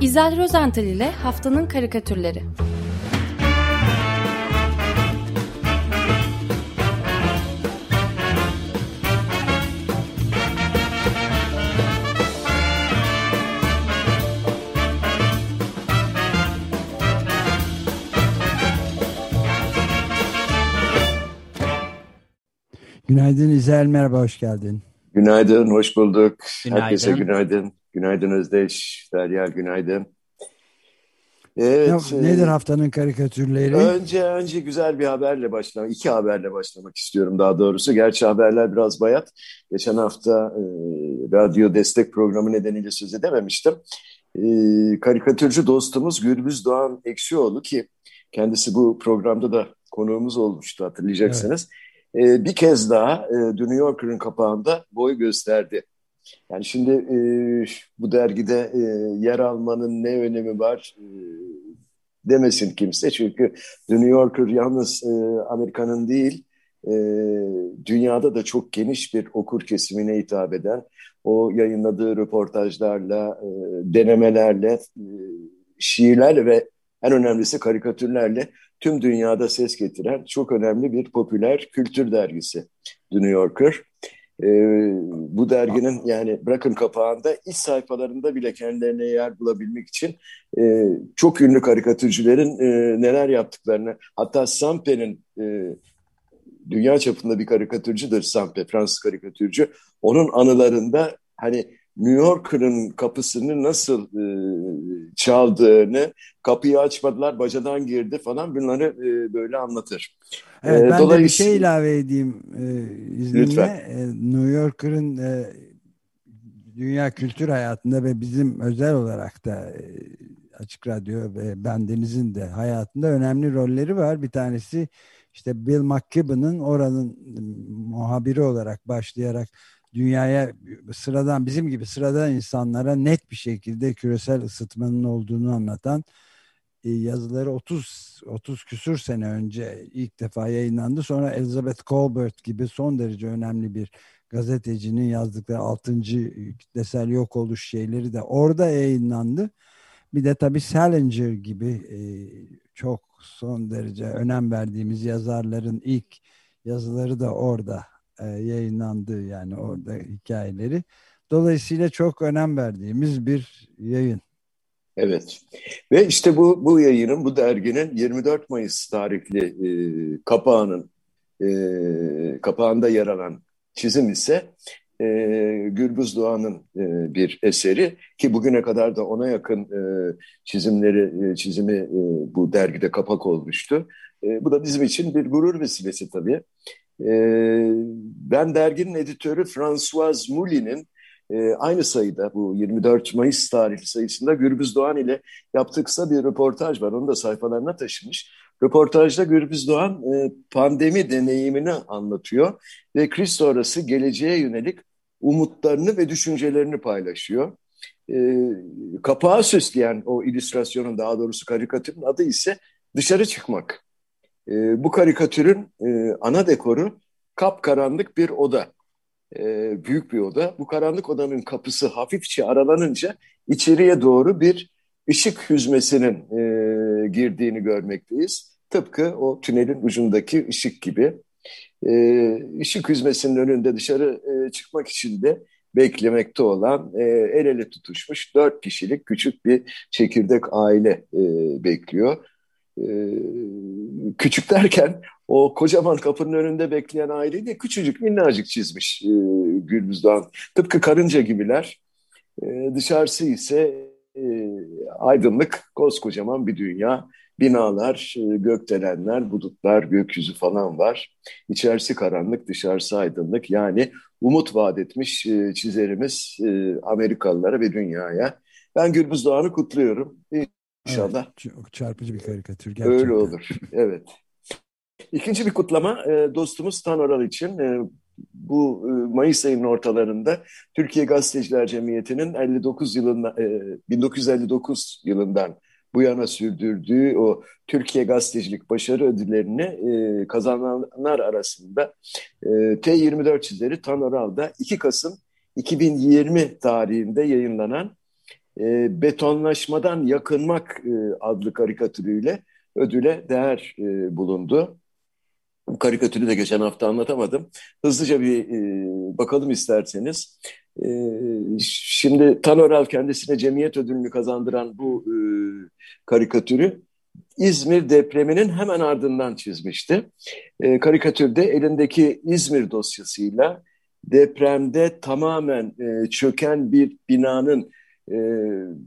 İzel Rozental ile Haftanın Karikatürleri Günaydın İzel, merhaba, hoş geldin. Günaydın, hoş bulduk. Günaydın. Herkese günaydın. Günaydın Özdeş, Derya günaydın. Evet. nedir haftanın karikatürleri? Önce önce güzel bir haberle başlamak, iki haberle başlamak istiyorum daha doğrusu. Gerçi haberler biraz bayat. Geçen hafta e, radyo destek programı nedeniyle söz edememiştim. E, karikatürcü dostumuz Gürbüz Doğan Ekşioğlu ki kendisi bu programda da konuğumuz olmuştu hatırlayacaksınız. Evet. E, bir kez daha e, The New Yorker'ın kapağında boy gösterdi. Yani şimdi e, bu dergide e, yer almanın ne önemi var e, demesin kimse. Çünkü The New Yorker yalnız e, Amerika'nın değil, e, dünyada da çok geniş bir okur kesimine hitap eden, o yayınladığı röportajlarla, e, denemelerle, e, şiirlerle ve en önemlisi karikatürlerle tüm dünyada ses getiren çok önemli bir popüler kültür dergisi The New Yorker. E, bu derginin yani bırakın kapağında iç sayfalarında bile kendilerine yer bulabilmek için e, çok ünlü karikatürcülerin e, neler yaptıklarını hatta Sampe'nin e, dünya çapında bir karikatürcüdür Sampe, Fransız karikatürcü. Onun anılarında hani New Yorker'ın kapısını nasıl e, çaldığını, kapıyı açmadılar, bacadan girdi falan bunları e, böyle anlatır. Evet, e, ben dolayısıyla... de bir şey ilave edeyim e, izninle. Lütfen. E, New Yorker'ın e, dünya kültür hayatında ve bizim özel olarak da e, Açık Radyo ve bendenizin de hayatında önemli rolleri var. Bir tanesi işte Bill McKibben'ın oranın muhabiri olarak başlayarak dünyaya sıradan bizim gibi sıradan insanlara net bir şekilde küresel ısıtmanın olduğunu anlatan e, yazıları 30 30 küsür sene önce ilk defa yayınlandı. Sonra Elizabeth Colbert gibi son derece önemli bir gazetecinin yazdıkları 6. kitlesel yok oluş şeyleri de orada yayınlandı. Bir de tabii Salinger gibi e, çok son derece önem verdiğimiz yazarların ilk yazıları da orada e, yayınlandı yani orada hikayeleri. Dolayısıyla çok önem verdiğimiz bir yayın. Evet ve işte bu, bu yayının, bu derginin 24 Mayıs tarihli e, kapağının e, kapağında yer alan çizim ise e, Gürbüz Doğan'ın e, bir eseri ki bugüne kadar da ona yakın e, çizimleri e, çizimi e, bu dergide kapak olmuştu. E, bu da bizim için bir gurur vesilesi tabii. E, ben derginin editörü François Moulin'in e, aynı sayıda bu 24 Mayıs tarihli sayısında Gürbüz Doğan ile yaptığı kısa bir röportaj var. Onu da sayfalarına taşımış. Röportajda Gürbüz Doğan e, pandemi deneyimini anlatıyor ve kriz sonrası geleceğe yönelik umutlarını ve düşüncelerini paylaşıyor. E, kapağı süsleyen o illüstrasyonun daha doğrusu karikatürün adı ise Dışarı Çıkmak. E, bu karikatürün e, ana dekoru kapkaranlık bir oda. E, büyük bir oda. Bu karanlık odanın kapısı hafifçe aralanınca içeriye doğru bir ışık hüzmesinin e, girdiğini görmekteyiz. Tıpkı o tünelin ucundaki ışık gibi. E, ışık hüzmesinin önünde dışarı e, çıkmak için de beklemekte olan e, el ele tutuşmuş dört kişilik küçük bir çekirdek aile e, bekliyor. Ee, küçük derken o kocaman kapının önünde bekleyen aileyi de küçücük minnacık çizmiş e, Tıpkı karınca gibiler. E, dışarısı ise e, aydınlık, koskocaman bir dünya. Binalar, e, gökdelenler, bulutlar, gökyüzü falan var. İçerisi karanlık, dışarısı aydınlık. Yani umut vaat etmiş e, çizerimiz e, Amerikalılara ve dünyaya. Ben Gürbüz Doğan'ı kutluyorum. İnşallah. Evet, çok çarpıcı bir karikatür gerçekten. Öyle olur. Evet. İkinci bir kutlama e, dostumuz Tan Oral için. E, bu e, Mayıs ayının ortalarında Türkiye Gazeteciler Cemiyeti'nin 59 yılında 1959 yılından bu yana sürdürdüğü o Türkiye Gazetecilik Başarı Ödülleri'ni kazananlar arasında T24 çizeri Tan Oral'da 2 Kasım 2020 tarihinde yayınlanan e, betonlaşmadan yakınmak e, adlı karikatürüyle ödüle değer e, bulundu. Bu karikatürü de geçen hafta anlatamadım. Hızlıca bir e, bakalım isterseniz. E, şimdi Tanoral kendisine cemiyet ödülünü kazandıran bu e, karikatürü İzmir depreminin hemen ardından çizmişti. E, karikatürde elindeki İzmir dosyasıyla depremde tamamen e, çöken bir binanın e,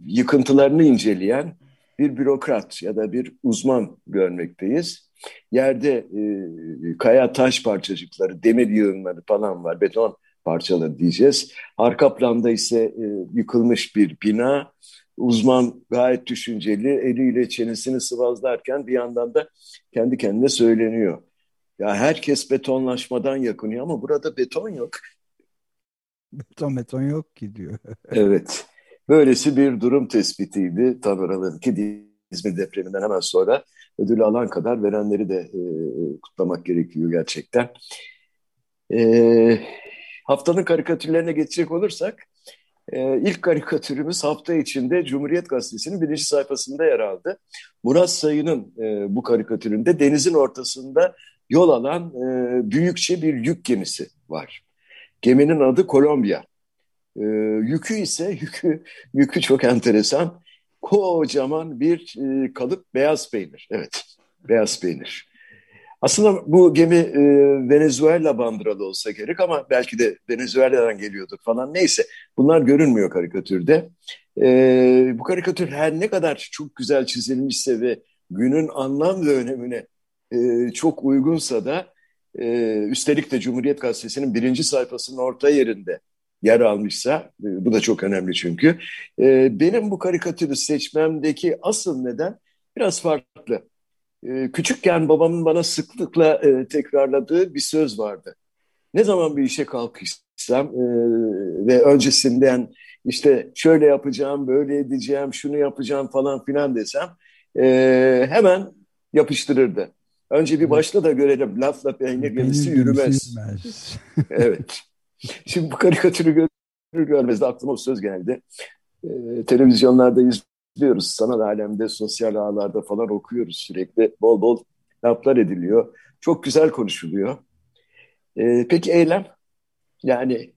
yıkıntılarını inceleyen bir bürokrat ya da bir uzman görmekteyiz. Yerde e, kaya taş parçacıkları, demir yığınları falan var, beton parçaları diyeceğiz. Arka planda ise e, yıkılmış bir bina. Uzman gayet düşünceli, eliyle çenesini sıvazlarken bir yandan da kendi kendine söyleniyor. Ya herkes betonlaşmadan yakınıyor ama burada beton yok. Beton beton yok ki diyor. evet. Böylesi bir durum tespitiydi Tamer ki İzmir depreminden hemen sonra ödülü alan kadar verenleri de e, kutlamak gerekiyor gerçekten. E, haftanın karikatürlerine geçecek olursak e, ilk karikatürümüz hafta içinde Cumhuriyet Gazetesi'nin birinci sayfasında yer aldı. Murat Sayın'ın e, bu karikatüründe denizin ortasında yol alan e, büyükçe bir yük gemisi var. Geminin adı Kolombiya. E, yükü ise yükü yükü çok enteresan. Kocaman bir e, kalıp beyaz peynir. Evet, beyaz peynir. Aslında bu gemi e, Venezuela bandıralı olsa gerek ama belki de Venezuela'dan geliyordur falan. Neyse bunlar görünmüyor karikatürde. E, bu karikatür her ne kadar çok güzel çizilmişse ve günün anlam ve önemine e, çok uygunsa da e, üstelik de Cumhuriyet Gazetesi'nin birinci sayfasının orta yerinde yer almışsa, e, bu da çok önemli çünkü. E, benim bu karikatürü seçmemdeki asıl neden biraz farklı. E, küçükken babamın bana sıklıkla e, tekrarladığı bir söz vardı. Ne zaman bir işe kalkışsam e, ve öncesinden işte şöyle yapacağım, böyle edeceğim, şunu yapacağım falan filan desem e, hemen yapıştırırdı. Önce bir başla da görelim lafla peynir gemisi yürümez. evet. Şimdi bu karikatürü görür görmez de aklıma o söz geldi. Ee, televizyonlarda izliyoruz. Sanal alemde, sosyal ağlarda falan okuyoruz sürekli. Bol bol laflar ediliyor. Çok güzel konuşuluyor. Ee, peki eylem? Yani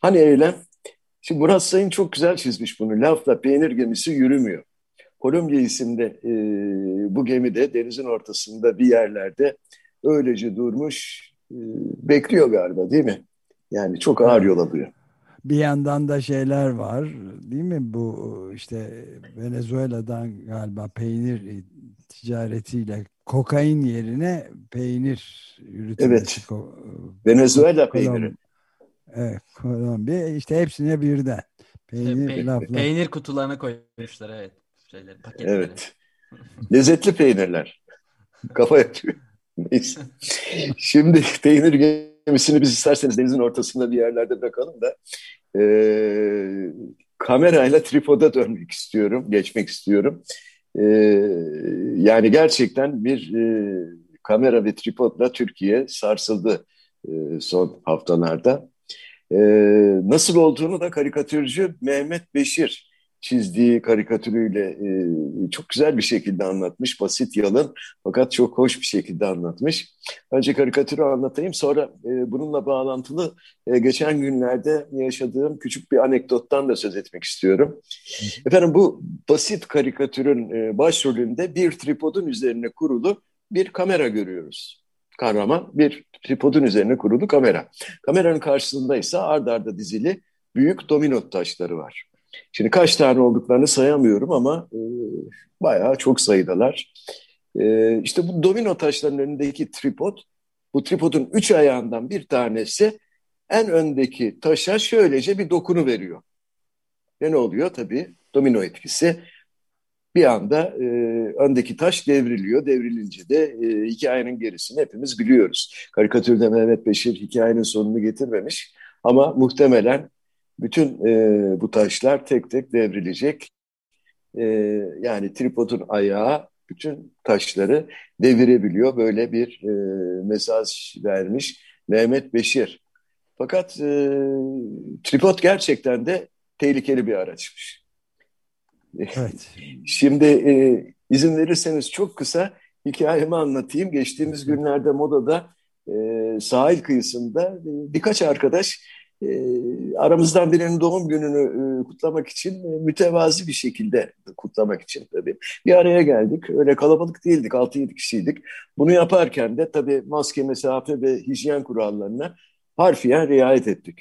hani eylem? Şimdi Murat Sayın çok güzel çizmiş bunu. Lafla peynir gemisi yürümüyor. Kolombiya isimli e, bu gemi de denizin ortasında bir yerlerde öylece durmuş e, bekliyor galiba değil mi? Yani çok ağır yol alıyor. Bir yandan da şeyler var değil mi? Bu işte Venezuela'dan galiba peynir ticaretiyle kokain yerine peynir üretilmesi. Evet. Venezuela peyniri. Evet, Kolombiya işte hepsine birden. Peynir, Pe lafla. peynir kutularına koymuşlar evet. Şeyleri, paketleri. Evet. Lezzetli peynirler. Kafa yapıyor. Neyse. Şimdi peynir gemisini biz isterseniz denizin ortasında bir yerlerde bırakalım da e, kamerayla tripoda dönmek istiyorum, geçmek istiyorum. E, yani gerçekten bir e, kamera ve tripodla Türkiye sarsıldı e, son haftalarda. E, nasıl olduğunu da karikatürcü Mehmet Beşir çizdiği karikatürüyle e, çok güzel bir şekilde anlatmış. Basit, yalın fakat çok hoş bir şekilde anlatmış. Önce karikatürü anlatayım sonra e, bununla bağlantılı e, geçen günlerde yaşadığım küçük bir anekdottan da söz etmek istiyorum. Efendim bu basit karikatürün e, başrolünde bir tripodun üzerine kurulu bir kamera görüyoruz kahraman bir tripodun üzerine kurulu kamera. Kameranın karşısında ise ard arda dizili büyük domino taşları var. Şimdi kaç tane olduklarını sayamıyorum ama e, bayağı çok sayıdalar. E, işte bu domino taşlarının önündeki tripod, bu tripodun üç ayağından bir tanesi en öndeki taşa şöylece bir dokunu veriyor. Ve ne oluyor? Tabii domino etkisi. Bir anda e, öndeki taş devriliyor. Devrilince de e, hikayenin gerisini hepimiz biliyoruz. Karikatürde Mehmet Beşir hikayenin sonunu getirmemiş. Ama muhtemelen bütün e, bu taşlar tek tek devrilecek. E, yani tripodun ayağı bütün taşları devirebiliyor. Böyle bir e, mesaj vermiş Mehmet Beşir. Fakat e, tripod gerçekten de tehlikeli bir araçmış. Evet. Şimdi e, izin verirseniz çok kısa hikayemi anlatayım. Geçtiğimiz günlerde modada e, sahil kıyısında e, birkaç arkadaş aramızdan birinin doğum gününü e, kutlamak için e, mütevazi bir şekilde kutlamak için tabii bir araya geldik. Öyle kalabalık değildik, 6-7 kişiydik. Bunu yaparken de tabii maske, mesafe ve hijyen kurallarına harfiyen riayet ettik.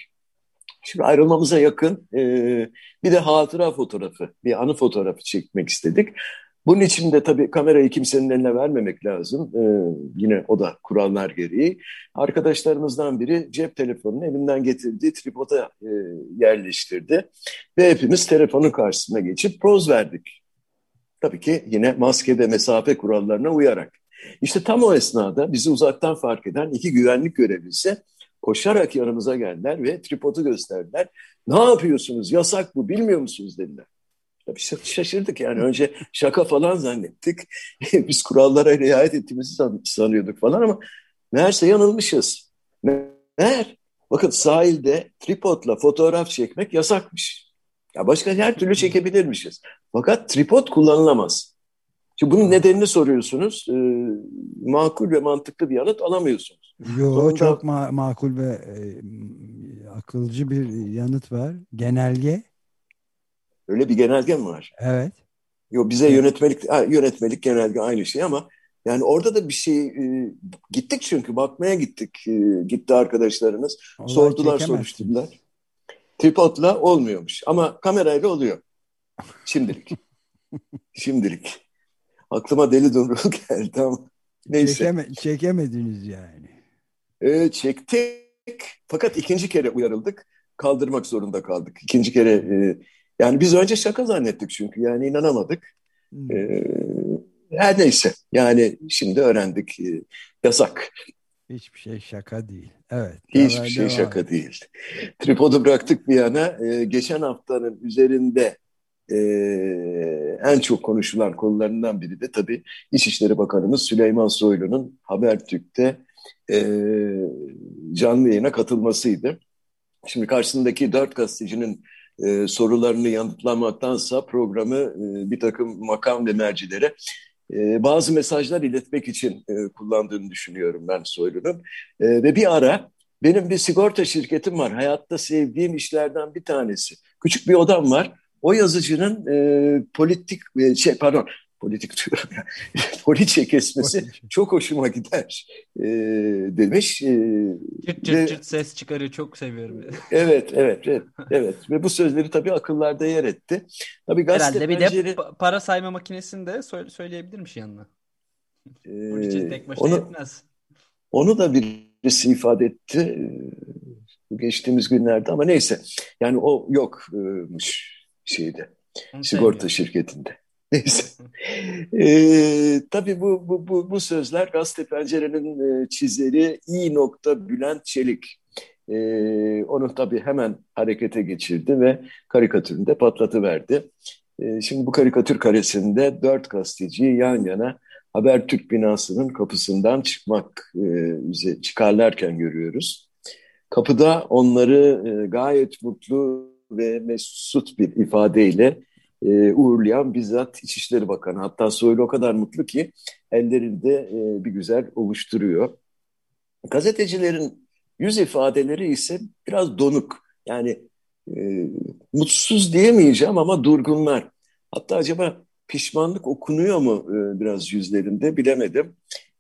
Şimdi ayrılmamıza yakın e, bir de hatıra fotoğrafı, bir anı fotoğrafı çekmek istedik. Bunun için de tabii kamerayı kimsenin eline vermemek lazım. Ee, yine o da kurallar gereği. Arkadaşlarımızdan biri cep telefonunu elinden getirdiği tripoda e, yerleştirdi. Ve hepimiz telefonun karşısına geçip poz verdik. Tabii ki yine maske ve mesafe kurallarına uyarak. İşte tam o esnada bizi uzaktan fark eden iki güvenlik görevlisi koşarak yanımıza geldiler ve tripodu gösterdiler. Ne yapıyorsunuz? Yasak bu bilmiyor musunuz dediler. Tabii şaşırdık yani önce şaka falan zannettik. Biz kurallara riayet ettiğimizi sanıyorduk falan ama meğerse yanılmışız. Meğer bakın sahilde tripodla fotoğraf çekmek yasakmış. Ya başka her türlü çekebilirmişiz. Fakat tripod kullanılamaz. Şimdi bunun nedenini soruyorsunuz. E, makul ve mantıklı bir yanıt alamıyorsunuz. Yo Sonunda... çok ma makul ve e, akılcı bir yanıt var. Genelge Öyle bir genelge mi var? Evet. Yok bize yönetmelik yönetmelik genelge aynı şey ama yani orada da bir şey e, gittik çünkü bakmaya gittik. E, gitti arkadaşlarımız. Olay sordular soruşturdular. Tripodla olmuyormuş ama kamerayla oluyor. Şimdilik. Şimdilik. Aklıma deli dumrul geldi ama neyse. Çekeme, çekemediniz yani. E, çektik fakat ikinci kere uyarıldık. Kaldırmak zorunda kaldık. İkinci kere e, yani biz önce şaka zannettik çünkü yani inanamadık. Hmm. Ee, her neyse yani şimdi öğrendik e, yasak. Hiçbir şey şaka değil. Evet. Hiçbir şey devam. şaka değil. Tripodu bıraktık bir yana. Ee, geçen haftanın üzerinde e, en çok konuşulan konularından biri de tabii İçişleri Bakanımız Süleyman Soylu'nun Habertürk'te e, canlı yayına katılmasıydı. Şimdi karşısındaki dört gazetecinin e, sorularını yanıtlamaktansa programı e, bir takım makam ve mercilere e, bazı mesajlar iletmek için e, kullandığını düşünüyorum ben Soylu'nun. E, ve bir ara benim bir sigorta şirketim var. Hayatta sevdiğim işlerden bir tanesi. Küçük bir odam var. O yazıcının e, politik e, şey pardon politik diyorum ya, poliçe kesmesi çok hoşuma gider e, demiş. E, cırt cırt ve, cırt ses çıkarıyor çok seviyorum. evet evet evet evet ve bu sözleri tabii akıllarda yer etti. Tabii gazete Herhalde bir pencere... de para sayma makinesini de söyle, söyleyebilirmiş yanına. Ee, poliçe tek başına onu, yetmez. Onu da birisi ifade etti e, geçtiğimiz günlerde ama neyse yani o yokmuş şeyde sigorta şirketinde. Neyse. ee, tabii bu, bu, bu, bu sözler Gazete Pencere'nin e, çizeri İ. Bülent Çelik. Ee, onu tabii hemen harekete geçirdi ve karikatüründe patlatıverdi. Ee, şimdi bu karikatür karesinde dört gazeteciyi yan yana Habertürk binasının kapısından çıkmak e, çıkarlarken görüyoruz. Kapıda onları e, gayet mutlu ve mesut bir ifadeyle e, uğurlayan bizzat İçişleri Bakanı. Hatta Soylu o kadar mutlu ki ellerinde e, bir güzel oluşturuyor. Gazetecilerin yüz ifadeleri ise biraz donuk. Yani e, mutsuz diyemeyeceğim ama durgunlar. Hatta acaba pişmanlık okunuyor mu e, biraz yüzlerinde bilemedim.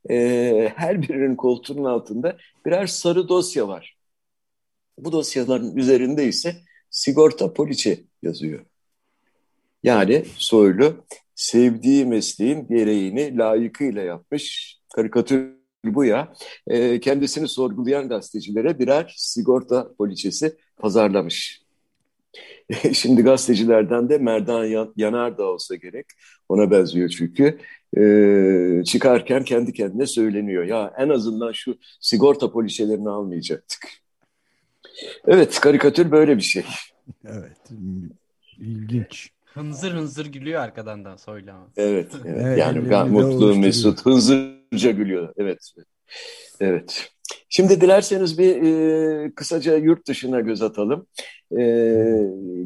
E, her birinin koltuğunun altında birer sarı dosya var. Bu dosyaların üzerinde ise sigorta poliçe yazıyor. Yani Soylu sevdiği mesleğin gereğini layıkıyla yapmış. Karikatür bu ya. E, kendisini sorgulayan gazetecilere birer sigorta poliçesi pazarlamış. Şimdi gazetecilerden de Merdan Yanar da olsa gerek. Ona benziyor çünkü. E, çıkarken kendi kendine söyleniyor. Ya en azından şu sigorta poliçelerini almayacaktık. Evet, karikatür böyle bir şey. Evet, ilginç. Hınzır hınzır gülüyor arkadan da Soylu Evet, evet. yani mutlu Mesut hınzırca gülüyor. Evet. Evet. Şimdi dilerseniz bir e, kısaca yurt dışına göz atalım. E,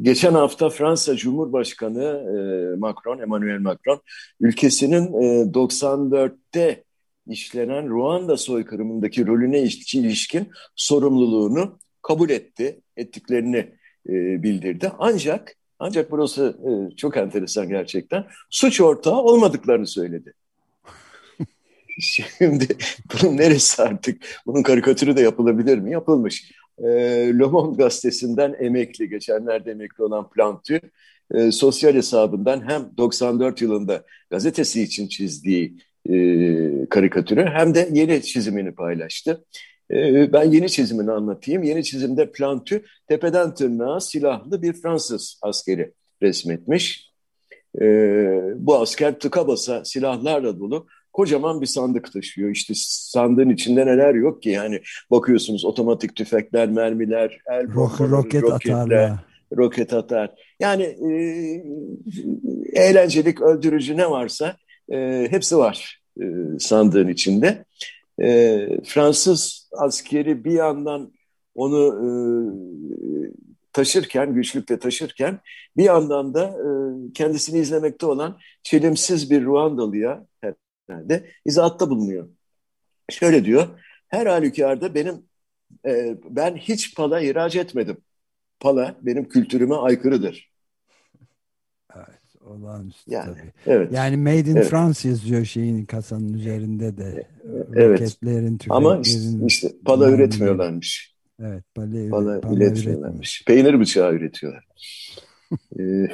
geçen hafta Fransa Cumhurbaşkanı e, Macron, Emmanuel Macron, ülkesinin e, 94'te işlenen Ruanda soykırımındaki rolüne ilişkin sorumluluğunu kabul etti, ettiklerini e, bildirdi. Ancak ancak burası e, çok enteresan gerçekten. Suç ortağı olmadıklarını söyledi. Şimdi bunun neresi artık? Bunun karikatürü de yapılabilir mi? Yapılmış. E, Le Monde gazetesinden emekli, geçenlerde emekli olan Plantu, e, sosyal hesabından hem 94 yılında gazetesi için çizdiği e, karikatürü hem de yeni çizimini paylaştı. E, ben yeni çizimini anlatayım. Yeni çizimde Plantu tepeden tırnağa silahlı bir Fransız askeri resmetmiş. E, bu asker tıka basa silahlarla dolu kocaman bir sandık taşıyor. İşte sandığın içinde neler yok ki yani bakıyorsunuz otomatik tüfekler, mermiler, el bombaları, roket roketler, roket atar. Yani e, eğlencelik, öldürücü ne varsa e, hepsi var e, sandığın içinde. E, Fransız askeri bir yandan onu e, taşırken, güçlükle taşırken bir yandan da e, kendisini izlemekte olan çelimsiz bir Ruandalı'ya de izahatta bulunuyor. Şöyle diyor, her halükarda benim e, ben hiç pala ihraç etmedim. Pala benim kültürüme aykırıdır. Olağanüstü yani, tabii. Evet, yani Made in evet. France yazıyor şeyin kasanın üzerinde de. Evet. Roketlerin, Ama işte, işte pala üretmiyorlarmış. Evet, pala, pala, pala üretmiyorlarmış. Peynir bıçağı üretiyorlar. ee,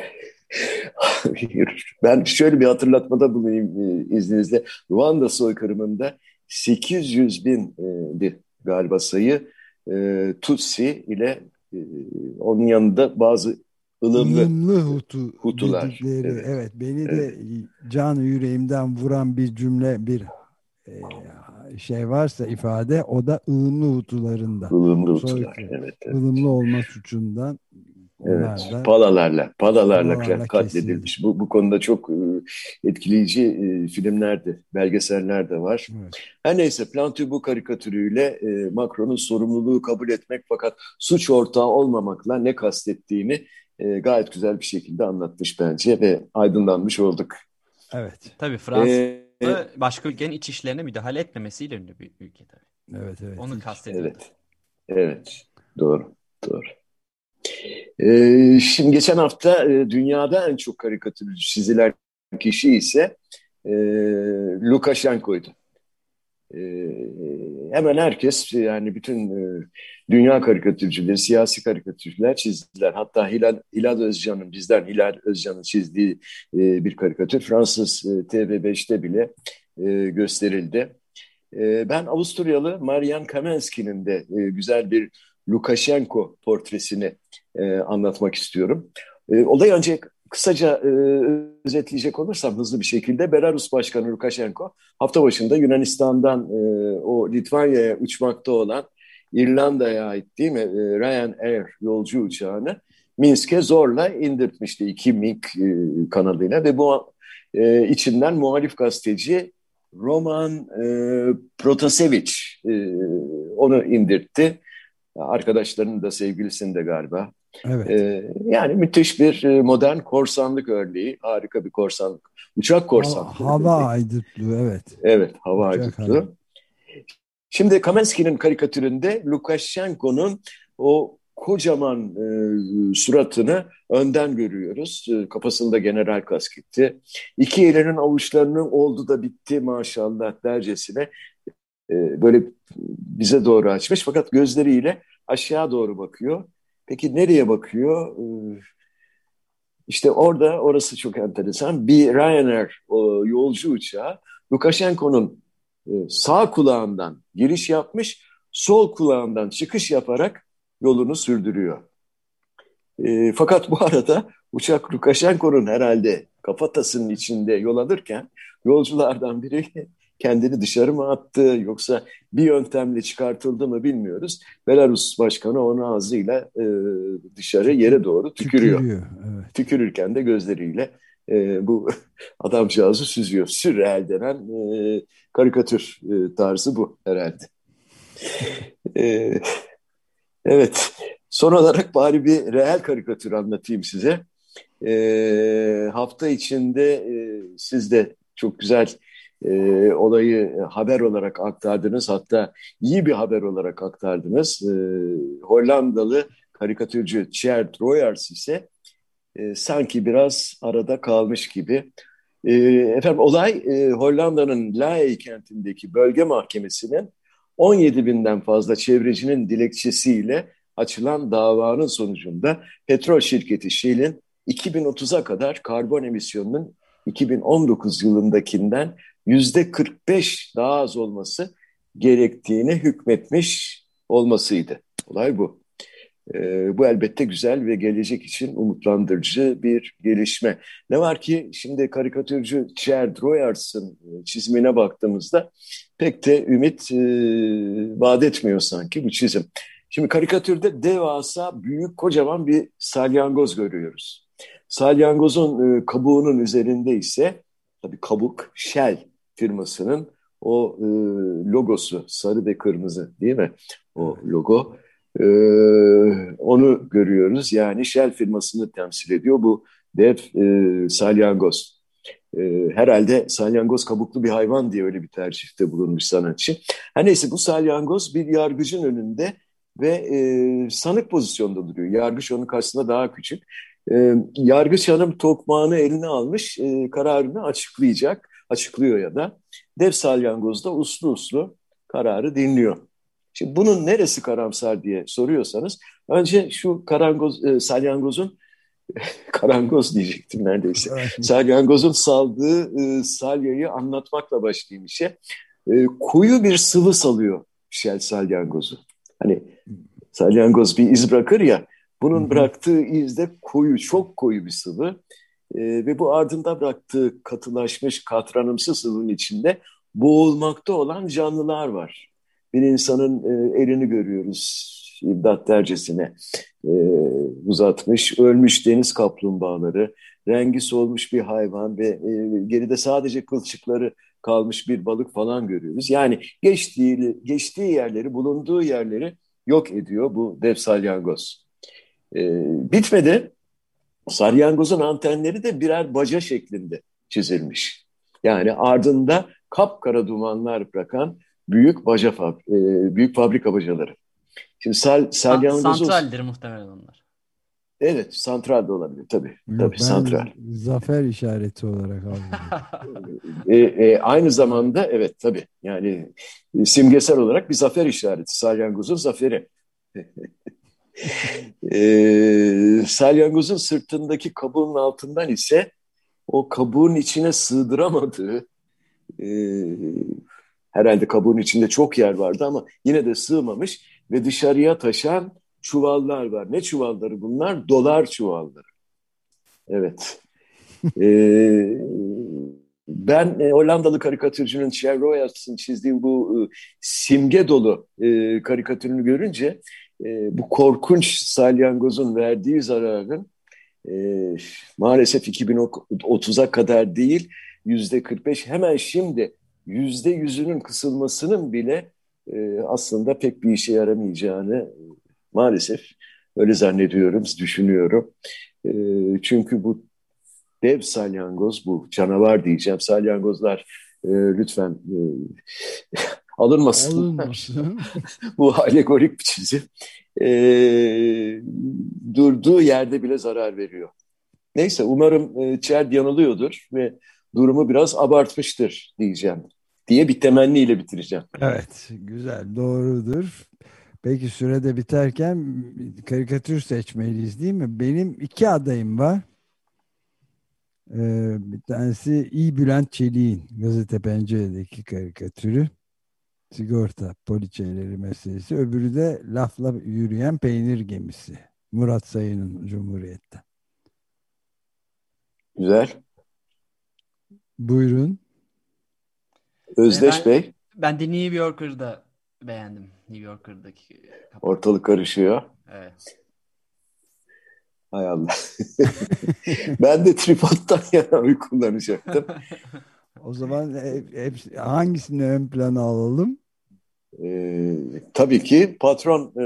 ben şöyle bir hatırlatmada bulunayım e, izninizle. Ruanda soykırımında 800 bin bir galiba sayı e, Tutsi ile e, onun yanında bazı ılımlı, ılımlı Hutu Hutular. Dedikleri, evet. evet beni evet. de can yüreğimden vuran bir cümle bir e, şey varsa ifade o da ılımlı Hutularında. Ilımlı Hutular. Evet, evet. Ilımlı olma suçundan Evet, da, palalarla, palalarla, palalarla katledilmiş. Bu, bu konuda çok e, etkileyici e, filmler de, belgeseller de var. Evet. Her neyse Plantu bu karikatürüyle e, Macron'un sorumluluğu kabul etmek fakat suç ortağı olmamakla ne kastettiğini gayet güzel bir şekilde anlatmış bence ve aydınlanmış olduk. Evet. Tabii Fransa ee, başka ülkenin iç işlerine müdahale etmemesiyle ünlü bir ülke tabii. Evet, evet. Onu kastediyor. Evet, evet. Doğru, doğru. Ee, şimdi geçen hafta e, dünyada en çok karikatür çizilen kişi ise e, Lukashenko'ydu. E, hemen herkes yani bütün e, dünya karikatürcüleri, siyasi karikatürcüler çizdiler. Hatta Hilal, Hilal Özcan'ın, bizden Hilal Özcan'ın çizdiği e, bir karikatür Fransız e, TV5'te bile gösterildi. Ben Avusturyalı Marian Kamenski'nin de güzel bir Lukashenko portresini e, anlatmak istiyorum. E, olayı önce kısaca e, özetleyecek olursam hızlı bir şekilde. Belarus Başkanı Lukashenko hafta başında Yunanistan'dan e, o Litvanya'ya uçmakta olan İrlanda'ya ait değil mi? E, Ryanair yolcu uçağını Minsk'e zorla indirtmişti. İki MiG e, kanalıyla ve bu e, içinden muhalif gazeteci Roman e, Protasevich e, onu indirtti Arkadaşlarının da sevgilisini de galiba. Evet. Ee, yani müthiş bir e, modern korsanlık örneği. Harika bir korsanlık. Uçak korsanlığı. Hava aydutlu evet. Evet hava aydutlu. Şimdi Kamenski'nin karikatüründe Lukashenko'nun o kocaman e, suratını önden görüyoruz. E, kafasında general kasketti. İki elinin avuçlarının oldu da bitti maşallah dercesine e, böyle bize doğru açmış fakat gözleriyle aşağı doğru bakıyor. Peki nereye bakıyor? E, işte orada orası çok enteresan. Bir Ryanair o, yolcu uçağı Lukashenko'nun e, sağ kulağından giriş yapmış, sol kulağından çıkış yaparak yolunu sürdürüyor. E, fakat bu arada uçak Lukashenko'nun herhalde kafatasının içinde yol alırken yolculardan biri kendini dışarı mı attı yoksa bir yöntemle çıkartıldı mı bilmiyoruz. Belarus Başkanı onu ağzıyla e, dışarı yere doğru tükürüyor. tükürüyor evet. Tükürürken de gözleriyle e, bu adamcağızı süzüyor. Sürreel denen e, karikatür e, tarzı bu herhalde. Ee, evet. Son olarak bari bir reel karikatür anlatayım size. Ee, hafta içinde e, siz de çok güzel e, olayı haber olarak aktardınız. Hatta iyi bir haber olarak aktardınız. E, Hollandalı karikatürcü Tjerd Royers ise e, sanki biraz arada kalmış gibi. E, efendim olay e, Hollanda'nın Lae kentindeki bölge mahkemesinin 17 binden fazla çevrecinin dilekçesiyle açılan davanın sonucunda petrol şirketi Shell'in 2030'a kadar karbon emisyonunun 2019 yılındakinden yüzde 45 daha az olması gerektiğini hükmetmiş olmasıydı. Olay bu. E, bu elbette güzel ve gelecek için umutlandırıcı bir gelişme. Ne var ki şimdi karikatürcü Chad Royers'ın e, çizimine baktığımızda pek de ümit e, vaat etmiyor sanki bu çizim. Şimdi karikatürde devasa, büyük, kocaman bir salyangoz görüyoruz. Salyangozun e, kabuğunun üzerinde ise tabii kabuk Shell firmasının o e, logosu sarı ve kırmızı değil mi? O logo. E, onu görüyoruz. Yani Shell firmasını temsil ediyor bu dev e, salyangoz. E, herhalde salyangoz kabuklu bir hayvan diye öyle bir tercihte bulunmuş sanatçı. Her neyse bu salyangoz bir yargıcın önünde ve e, sanık pozisyonda duruyor. Yargıç onun karşısında daha küçük. E, yargıç hanım tokmağını eline almış, e, kararını açıklayacak, açıklıyor ya da. Dev salyangoz da uslu uslu kararı dinliyor. Şimdi bunun neresi karamsar diye soruyorsanız, önce şu karangoz, e, salyangozun karangoz diyecektim neredeyse. Salyangozun saldığı e, salyayı anlatmakla başlayayım işe. E, koyu bir sıvı salıyor Shell salyangozu. Hani salyangoz bir iz bırakır ya, bunun bıraktığı iz de koyu, çok koyu bir sıvı. E, ve bu ardında bıraktığı katılaşmış katranımsı sıvının içinde boğulmakta olan canlılar var. Bir insanın e, elini görüyoruz imdat dercesine e, uzatmış, ölmüş deniz kaplumbağaları, rengi solmuş bir hayvan ve e, geride sadece kılçıkları kalmış bir balık falan görüyoruz. Yani geçtiği, geçtiği yerleri, bulunduğu yerleri yok ediyor bu dev salyangoz. E, bitmedi. Salyangozun antenleri de birer baca şeklinde çizilmiş. Yani ardında kapkara dumanlar bırakan büyük baca fab e, büyük fabrika bacaları. Şimdi sal, salyangozun... Santraldir muhtemelen onlar. Evet, santral de olabilir tabii. tabii ben santral. Zafer işareti olarak aldım. e, e, aynı zamanda evet tabii. Yani e, simgesel olarak bir zafer işareti. Salyangozun zaferi. e, salyangozun sırtındaki kabuğun altından ise o kabuğun içine sığdıramadığı e, herhalde kabuğun içinde çok yer vardı ama yine de sığmamış ve dışarıya taşan çuvallar var. Ne çuvalları bunlar? Dolar çuvalları. Evet. ee, ben e, Hollandalı karikatürcünün Thierry Royers'ın çizdiği bu e, simge dolu e, karikatürünü görünce e, bu korkunç salyangozun verdiği zararın e, maalesef 2030'a kadar değil yüzde 45 hemen şimdi yüzde yüzünün kısılmasının bile e, aslında pek bir işe yaramayacağını maalesef öyle zannediyorum, düşünüyorum. E, çünkü bu dev salyangoz, bu canavar diyeceğim, salyangozlar e, lütfen e, alınmasın. Alınmasın. bu alegorik bir çizim. E, durduğu yerde bile zarar veriyor. Neyse umarım e, Çerd yanılıyordur ve durumu biraz abartmıştır diyeceğim diye bir temenniyle bitireceğim. Evet, güzel, doğrudur. Peki sürede biterken karikatür seçmeliyiz değil mi? Benim iki adayım var. Ee, bir tanesi İyi Bülent Çelik'in Gazete Pencere'deki karikatürü. Sigorta poliçeleri meselesi. Öbürü de lafla yürüyen peynir gemisi. Murat Sayın'ın Cumhuriyet'te. Güzel. Buyurun. Özdeş ben, Bey. Ben de New Yorker'da beğendim. New Yorker'daki. Kapak. Ortalık karışıyor. Evet. Hay Allah. ben de tripod'dan yana kullanacaktım. o zaman hep, hep, hangisini ön plana alalım? Ee, tabii ki patron e,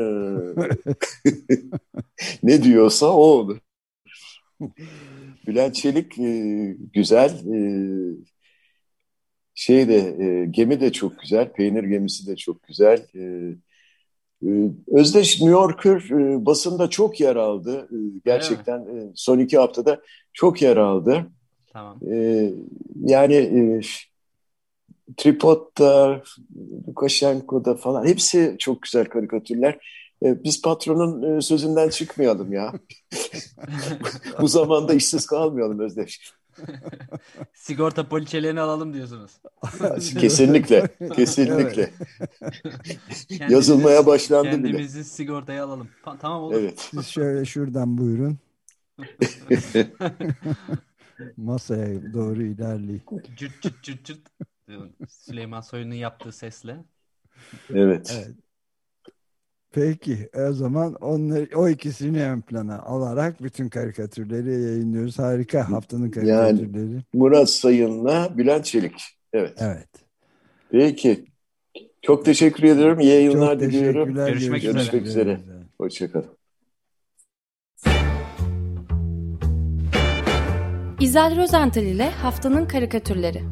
ne diyorsa o olur. Bülent Çelik e, güzel. E, şey de e, gemi de çok güzel. Peynir gemisi de çok güzel. E, e, Özdeş New Yorker e, basında çok yer aldı. E, gerçekten e, son iki haftada çok yer aldı. Tamam. E, yani e, Tripod'da, Lukashenko'da falan hepsi çok güzel karikatürler. E, biz patronun e, sözünden çıkmayalım ya. Bu zamanda işsiz kalmayalım Özdeş. Sigorta poliçelerini alalım diyorsunuz. kesinlikle, kesinlikle. Yazılmaya başlandı kendimizi bile. Kendimizi sigortaya alalım. tamam olur. Evet. Siz şöyle şuradan buyurun. Masaya doğru ilerleyin. Cırt cırt cırt cırt. Süleyman Soylu'nun yaptığı sesle. Evet. evet. Peki o zaman onları, o ikisini ön plana alarak bütün karikatürleri yayınlıyoruz. Harika haftanın karikatürleri. Yani Murat Sayın'la Bülent Çelik. Evet. Evet. Peki. Çok teşekkür ediyorum. İyi yayınlar Çok diliyorum. Görüşmek, Görüşmek üzere. üzere. Hoşçakalın. İzel Rozental ile Haftanın Karikatürleri